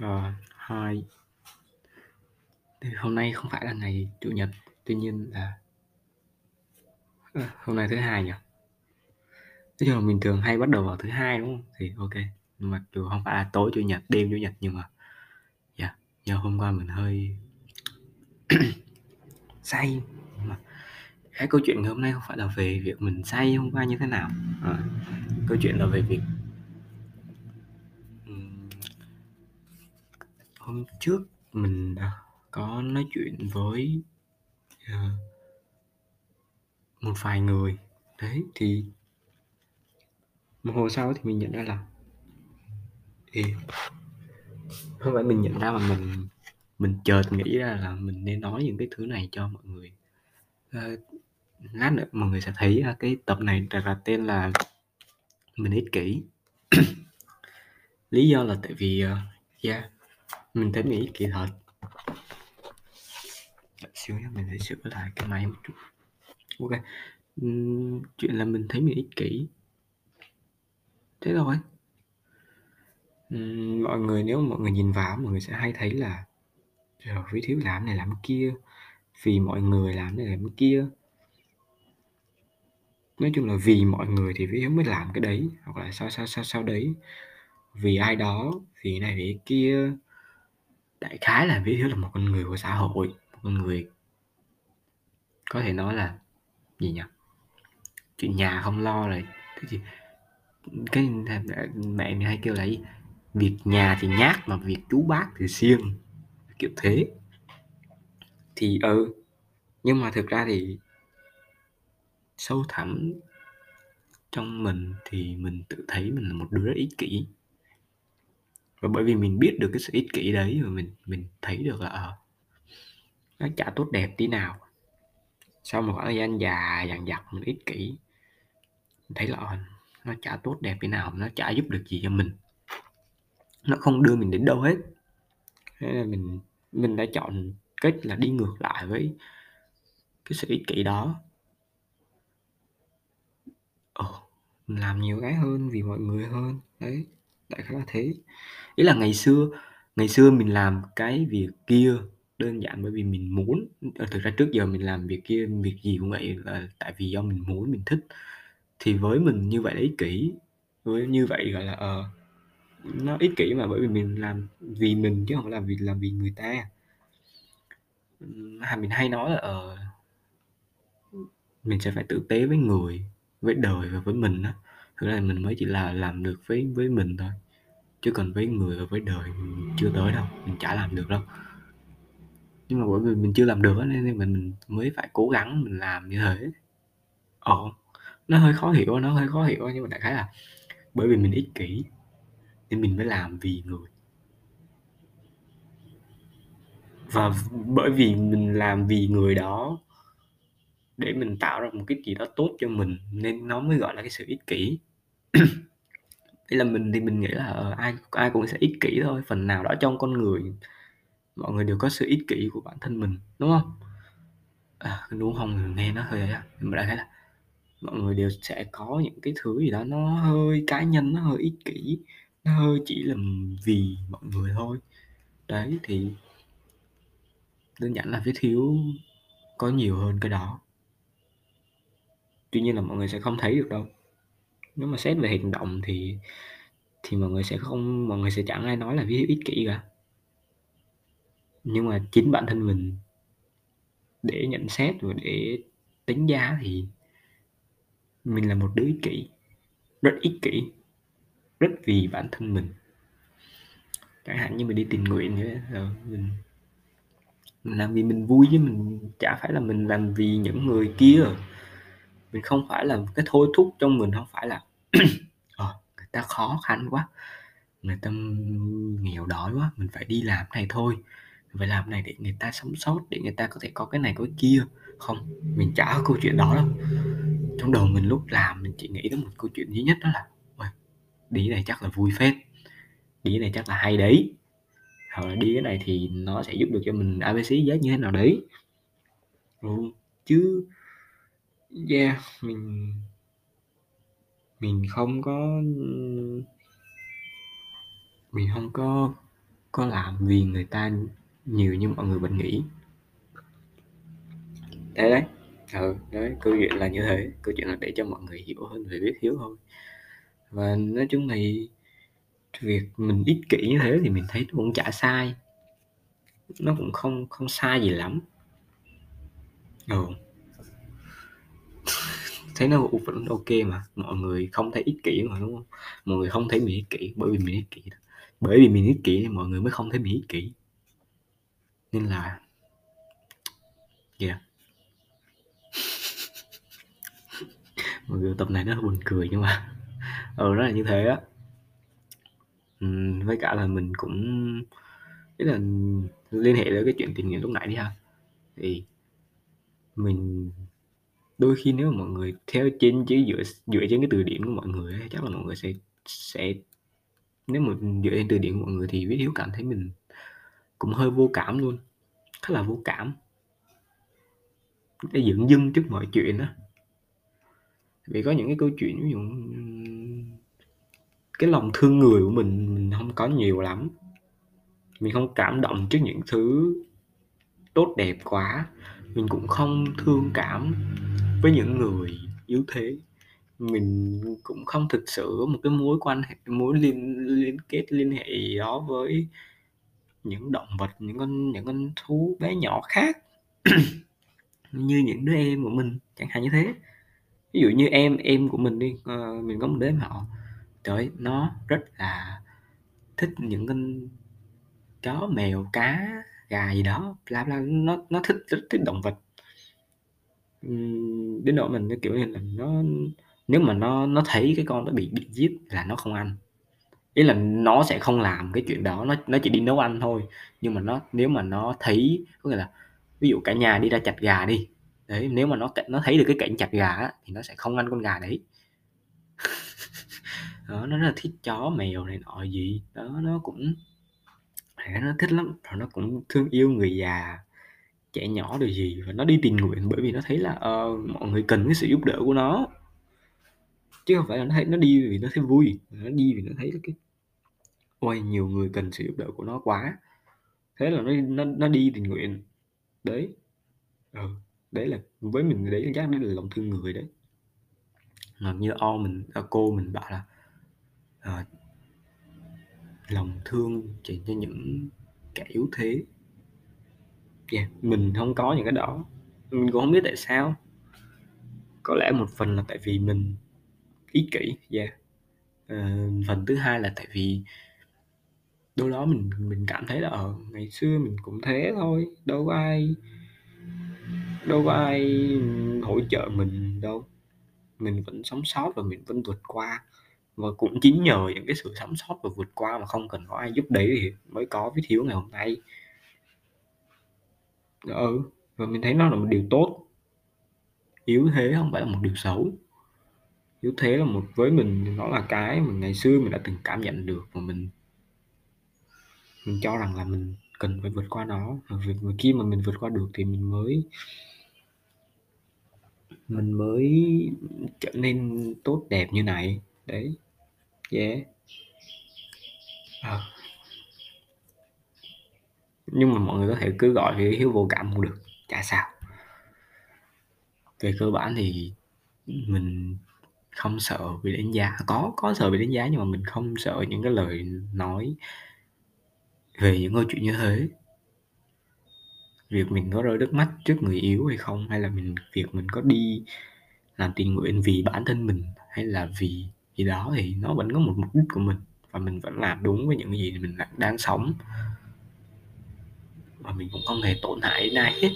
Ờ, hi. Thì hôm nay không phải là ngày Chủ nhật, tuy nhiên là ơ, hôm nay thứ Hai nhỉ? Nói chung là mình thường hay bắt đầu vào thứ Hai, đúng không? Thì ô kê, mặc dù hông phải là tối Chủ nhật, đêm Chủ nhật nhưng mà yeah, do hôm qua mình hơi say, mà cái câu chuyện ngày hôm nay không phải là về việc mình say hôm qua như thế nào, ờ, câu chuyện là về việc hôm trước mình, à, có nói chuyện với, ờ một vài người, đấy, thì một hồi sau thì mình nhận ra là thì không phải mình nhận ra mà mình mình chợt nghĩ ra là mình nên nói những cái thứ này cho mọi người. Ơ, lát nữa mọi người sẽ thấy, cái tập này đặt tên là "Mình ích kỷ." Lý do là tại vì, uh, yeah, mình thấy mình kỳ thật. Xíu nhá, mình phải sửa lại cái máy một chút. ok, chuyện là mình thấy mình ích kỷ. Thế thôi. Ừm, mọi người nếu mọi người nhìn vào mọi người sẽ hay thấy là rồi với thiếu làm này làm kia, vì mọi người làm này làm kia." Nói chung là vì mọi người thì Viết Hiếu mới làm cái đấy, hoặc là sao, sao, sao, sao đấy, vì ai đó, vì này vì kia. Đại khái là Viết Hiếu là một con người của xã hội, một con người có thể nói là gì nhỉ? Chuyện nhà không lo rồi cái thì cái mẹ mình hay kêu là gì? Việc nhà thì nhát mà việc chú bác thì siêng, kiểu thế. Thì ừ, nhưng mà thực ra thì sâu thẳm trong mình thì mình tự thấy mình là một đứa rất ích kỷ. Và bởi vì mình biết được cái sự ích kỷ đấy và mình mình thấy được là, ờ, nó chả tốt đẹp tí nào. Sau một khoảng thời gian dài dằn dặc mình ích kỷ, mình thấy là, ờ, nó chả tốt đẹp tí nào, nó chả giúp được gì cho mình. Nó không đưa mình đến đâu hết. Thế là mình mình đã chọn cách là đi ngược lại với cái sự ích kỷ đó. Ờ, mình làm nhiều cái hơn, vì mọi người hơn, đấy, đại khái là thế. Ý là ngày xưa ngày xưa mình làm cái việc kia đơn giản bởi vì mình muốn, ờ, thực ra trước giờ mình làm việc kia, việc gì cũng vậy là tại vì do mình muốn, mình thích. Thì với mình như vậy là ích kỷ, với như vậy, gọi là, ờ, nó ích kỷ mà bởi vì mình làm vì mình chứ không phải vì làm vì người ta. Hà mình hay nói là, ờ mình sẽ phải tử tế với người, với đời và với mình á, thực ra mình mới chỉ là làm được với với mình thôi, chứ còn với người và với đời mình chưa tới đâu, mình chả làm được đâu. Nhưng mà bởi vì mình chưa làm được nên mình mình mới phải cố gắng mình làm như thế. Ờ, nó hơi khó hiểu, nó hơi khó hiểu nhưng mà đại khái là bởi vì mình ích kỷ nên mình mới làm vì người. Và bởi vì mình làm vì người đó để mình tạo ra một cái gì đó tốt cho mình nên nó mới gọi là cái sự ích kỷ. Đây là mình thì mình nghĩ là, ờ, ai ai cũng sẽ ích kỷ thôi, phần nào đó trong con người mọi người đều có sự ích kỷ của bản thân mình, đúng không? À, đúng không nghe nó hơi ấy ha, nhưng mà đại là mọi người đều sẽ có những cái thứ gì đó nó hơi cá nhân, nó hơi ích kỷ, nó hơi chỉ là vì mọi người thôi. Đấy, thì đơn giản là Viết thiếu có nhiều hơn cái đó. Tuy nhiên là mọi người sẽ không thấy được đâu. Nếu mà xét về hành động thì thì mọi người sẽ không mọi người sẽ chẳng ai nói là Viết Hiếu ích kỷ cả. Nhưng mà chính bản thân mình để nhận xét và để đánh giá thì mình là một đứa ích kỷ, rất ích kỷ, rất vì bản thân mình. Chẳng hạn như mình đi tình nguyện nữa rồi ờ, mình mình làm vì mình vui chứ mình chả phải là mình làm vì những người kia. Mình không phải là cái thôi thúc trong mình không phải là, à, người ta khó khăn quá, người ta nghèo đói quá, mình phải đi làm này thôi, mình phải làm này để người ta sống sót, để người ta có thể có cái này có cái kia. Không, mình chả có câu chuyện đó đâu. Trong đầu mình lúc làm mình chỉ nghĩ đến một câu chuyện duy nhất đó là đi này chắc là vui phết, đi này chắc là hay đấy, hoặc là đi cái này thì nó sẽ giúp được cho mình abc giá như thế nào đấy." Ừ, chứ yeah, mình mình không có, mình hông có có làm vì người ta nhiều như mọi người mình nghĩ. Thế đấy ừ đấy câu chuyện là như thế. Câu chuyện là để cho mọi người hiểu hơn về biết hiếu thôi. Và nói chung thì việc mình ích kỷ như thế thì mình thấy nó cũng chả sai. Nó cũng không không sai gì lắm. Ừ thấy nó vẫn ok mà. Mọi người không thấy ích kỷ mà, đúng không? Mọi người không thấy mình ích kỷ, bởi vì mình ích kỷ bởi vì mình ích kỷ thì mọi người mới không thấy mình ích kỷ. Nên là, yeah. Mọi người tập này nó buồn cười nhưng mà ừ nó là như thế á. Với cả là mình cũng, ý là liên hệ tới cái chuyện tình nghĩa lúc nãy đi ha. Thì mình đôi khi nếu mà mọi người theo trên chứ dựa dựa trên cái từ điển của mọi người ấy, chắc là mọi người sẽ sẽ nếu mà dựa trên từ điển của mọi người thì viết hiếu cảm thấy mình cũng hơi vô cảm luôn khá là vô cảm. Để dựng dưng trước mọi chuyện đó vì có những cái câu chuyện ví dụ cái lòng thương người của mình mình không có nhiều lắm. Mình không cảm động trước những thứ tốt đẹp quá. Mình cũng không thương cảm với những người yếu thế. Mình cũng không thực sự có một cái mối quan hệ mối liên liên kết liên hệ gì đó với những động vật những con những con thú bé nhỏ khác. Như những đứa em của mình chẳng hạn như thế. Ví dụ như em em của mình đi uh, mình có một đứa em họ. Trời nó rất là thích những con chó mèo cá gà gì đó bla bla. Nó nó thích rất thích động vật đến độ mình cái kiểu như là nó nếu mà nó nó thấy cái con nó bị bị giết là nó không ăn. Ý là nó sẽ không làm cái chuyện đó nó nó chỉ đi nấu ăn thôi. Nhưng mà nó nếu mà nó thấy có nghĩa là ví dụ cả nhà đi ra chặt gà đi đấy nếu mà nó nó thấy được cái cảnh chặt gà á, thì nó sẽ không ăn con gà đấy. Đó nó rất là thích chó mèo này nọ gì. Đó nó cũng nó thích lắm rồi nó cũng thương yêu người già trẻ nhỏ điều gì và nó đi tình nguyện bởi vì nó thấy là uh, mọi người cần cái sự giúp đỡ của nó. Chứ không phải là nó thấy nó đi vì nó thấy vui nó đi vì nó thấy cái ôi nhiều người cần sự giúp đỡ của nó quá. Thế là nó nó nó đi tình nguyện. Đấy. Ừ đấy là với mình đấy chắc đấy là lòng thương người đấy. Làm như o mình ờ, cô mình bảo là à, lòng thương dành cho những kẻ yếu thế yeah, mình không có những cái đó. Mình cũng không biết tại sao. Có lẽ một phần là tại vì mình ích kỷ yeah. uh, phần thứ hai là tại vì đâu đó mình mình cảm thấy là ở ngày xưa mình cũng thế thôi. Đâu có ai đâu có ai hỗ trợ mình đâu. Mình vẫn sống sót và mình vẫn vượt qua. Và cũng chính nhờ những cái sự sống sót và vượt qua mà không cần có ai giúp đẩy thì mới có cái thiếu ngày hôm nay ừ và mình thấy nó là một điều tốt. Yếu thế không phải là một điều xấu. Yếu thế là một, với mình nó là cái mà ngày xưa mình đã từng cảm nhận được và mình mình cho rằng là mình cần phải vượt qua nó. Và việc mà khi mà mình vượt qua được thì mình mới mình mới trở nên tốt đẹp như này. Đấy. Yeah. À nhưng mà mọi người có thể cứ gọi thì hiếu vô cảm cũng được, chả sao. Về cơ bản thì mình không sợ bị đánh giá. Có có sợ bị đánh giá nhưng mà mình không sợ những cái lời nói về những câu chuyện như thế. Việc mình có rơi nước mắt trước người yếu hay không, hay là mình, việc mình có đi làm tình nguyện vì bản thân mình, hay là vì gì đó thì nó vẫn có một mục đích của mình. Và mình vẫn làm đúng với những gì mình đang sống mà mình cũng không hề tổn hại đến ai hết.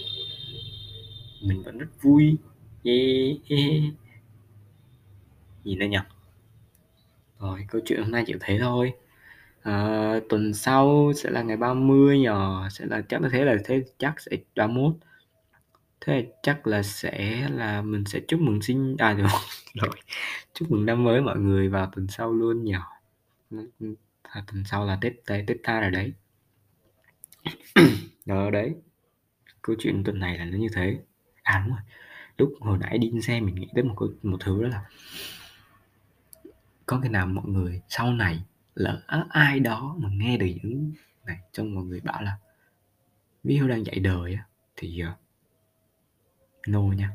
Mình vẫn rất vui. Yeah, gì nữa nhỉ? Rồi câu chuyện hôm nay chỉ thế thôi. À, tuần sau sẽ là ngày 30 nhờ. Sẽ là chắc là thế là thế chắc sẽ 31 thế chắc là sẽ là mình sẽ chúc mừng sinh à được rồi. Chúc mừng năm mới mọi người vào tuần sau luôn nhỏ. à, tuần sau là tết tết tết ta rồi đấy. đó đấy. Câu chuyện tuần này là nó như thế. À đúng rồi. Lúc hồi nãy đi xe mình nghĩ tới một một thứ đó là có cái nào mọi người sau này lỡ ai đó mà nghe được những này trong mọi người bảo là ví dụ đang dạy đời á thì uh, no nha.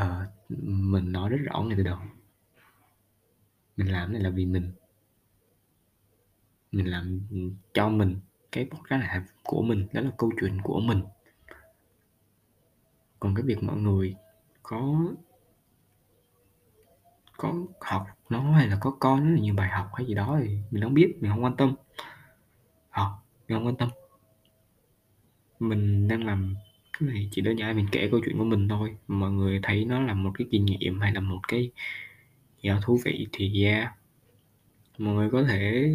Uh, mình nói rất rõ ngay từ đầu. Mình làm này là vì mình. Mình làm cho mình cái podcast này của mình, đó là câu chuyện của mình. Còn cái việc mọi người có có học nó hay là có coi nó là nhiều bài học hay gì đó thì mình không biết, mình không quan tâm. Học mình không quan tâm. Mình đang làm cái này chỉ đơn giản mình kể câu chuyện của mình thôi. Mọi người thấy nó là một cái kinh nghiệm hay là một cái gì đó thú vị thì yeah mọi người có thể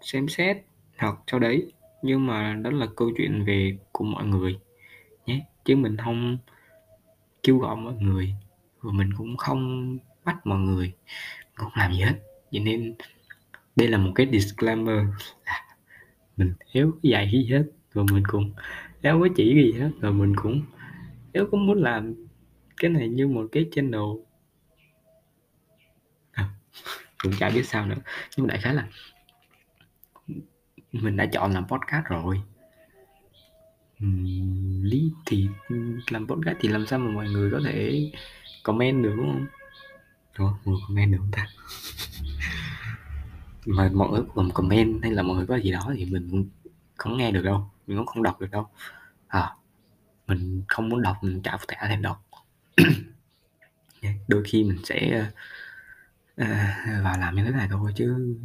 xem xét học sau đấy nhưng mà đó là câu chuyện về của mọi người nhé. Chứ mình không kêu gọi mọi người và mình cũng không bắt mọi người không làm gì hết. Vậy nên đây là một cái disclaimer là mình thiếu dạy gì hết rồi mình cũng éo có chỉ gì hết. Rồi mình cũng nếu cũng muốn làm cái này như một cái channel. À, cũng chả biết sao nữa. Nhưng đại khái là mình đã chọn làm podcast rồi. Lý thì làm podcast thì làm sao mà mọi người có thể comment được đúng không? Ủa, mọi người comment được không ta? Mà mọi người còn comment hay là mọi người có gì đó thì mình không nghe được đâu mình cũng không đọc được đâu. À mình không muốn đọc mình chả thể thêm đọc. Đôi khi mình sẽ uh, vào làm như thế này thôi chứ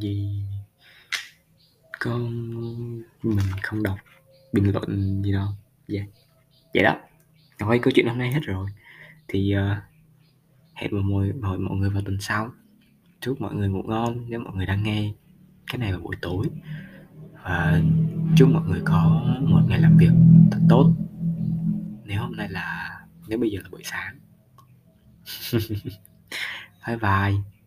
gì con mình không đọc bình luận gì đâu. Dạ. Yeah. vậy đó. Thôi câu chuyện hôm nay hết rồi. Thì uh, hẹn mọi người mọi mọi người vào tuần sau. Chúc mọi người ngủ ngon nếu mọi người đang nghe cái này vào buổi tối. Và chúc mọi người có một ngày làm việc thật tốt. Nếu hôm nay là nếu bây giờ là buổi sáng. Bye bye.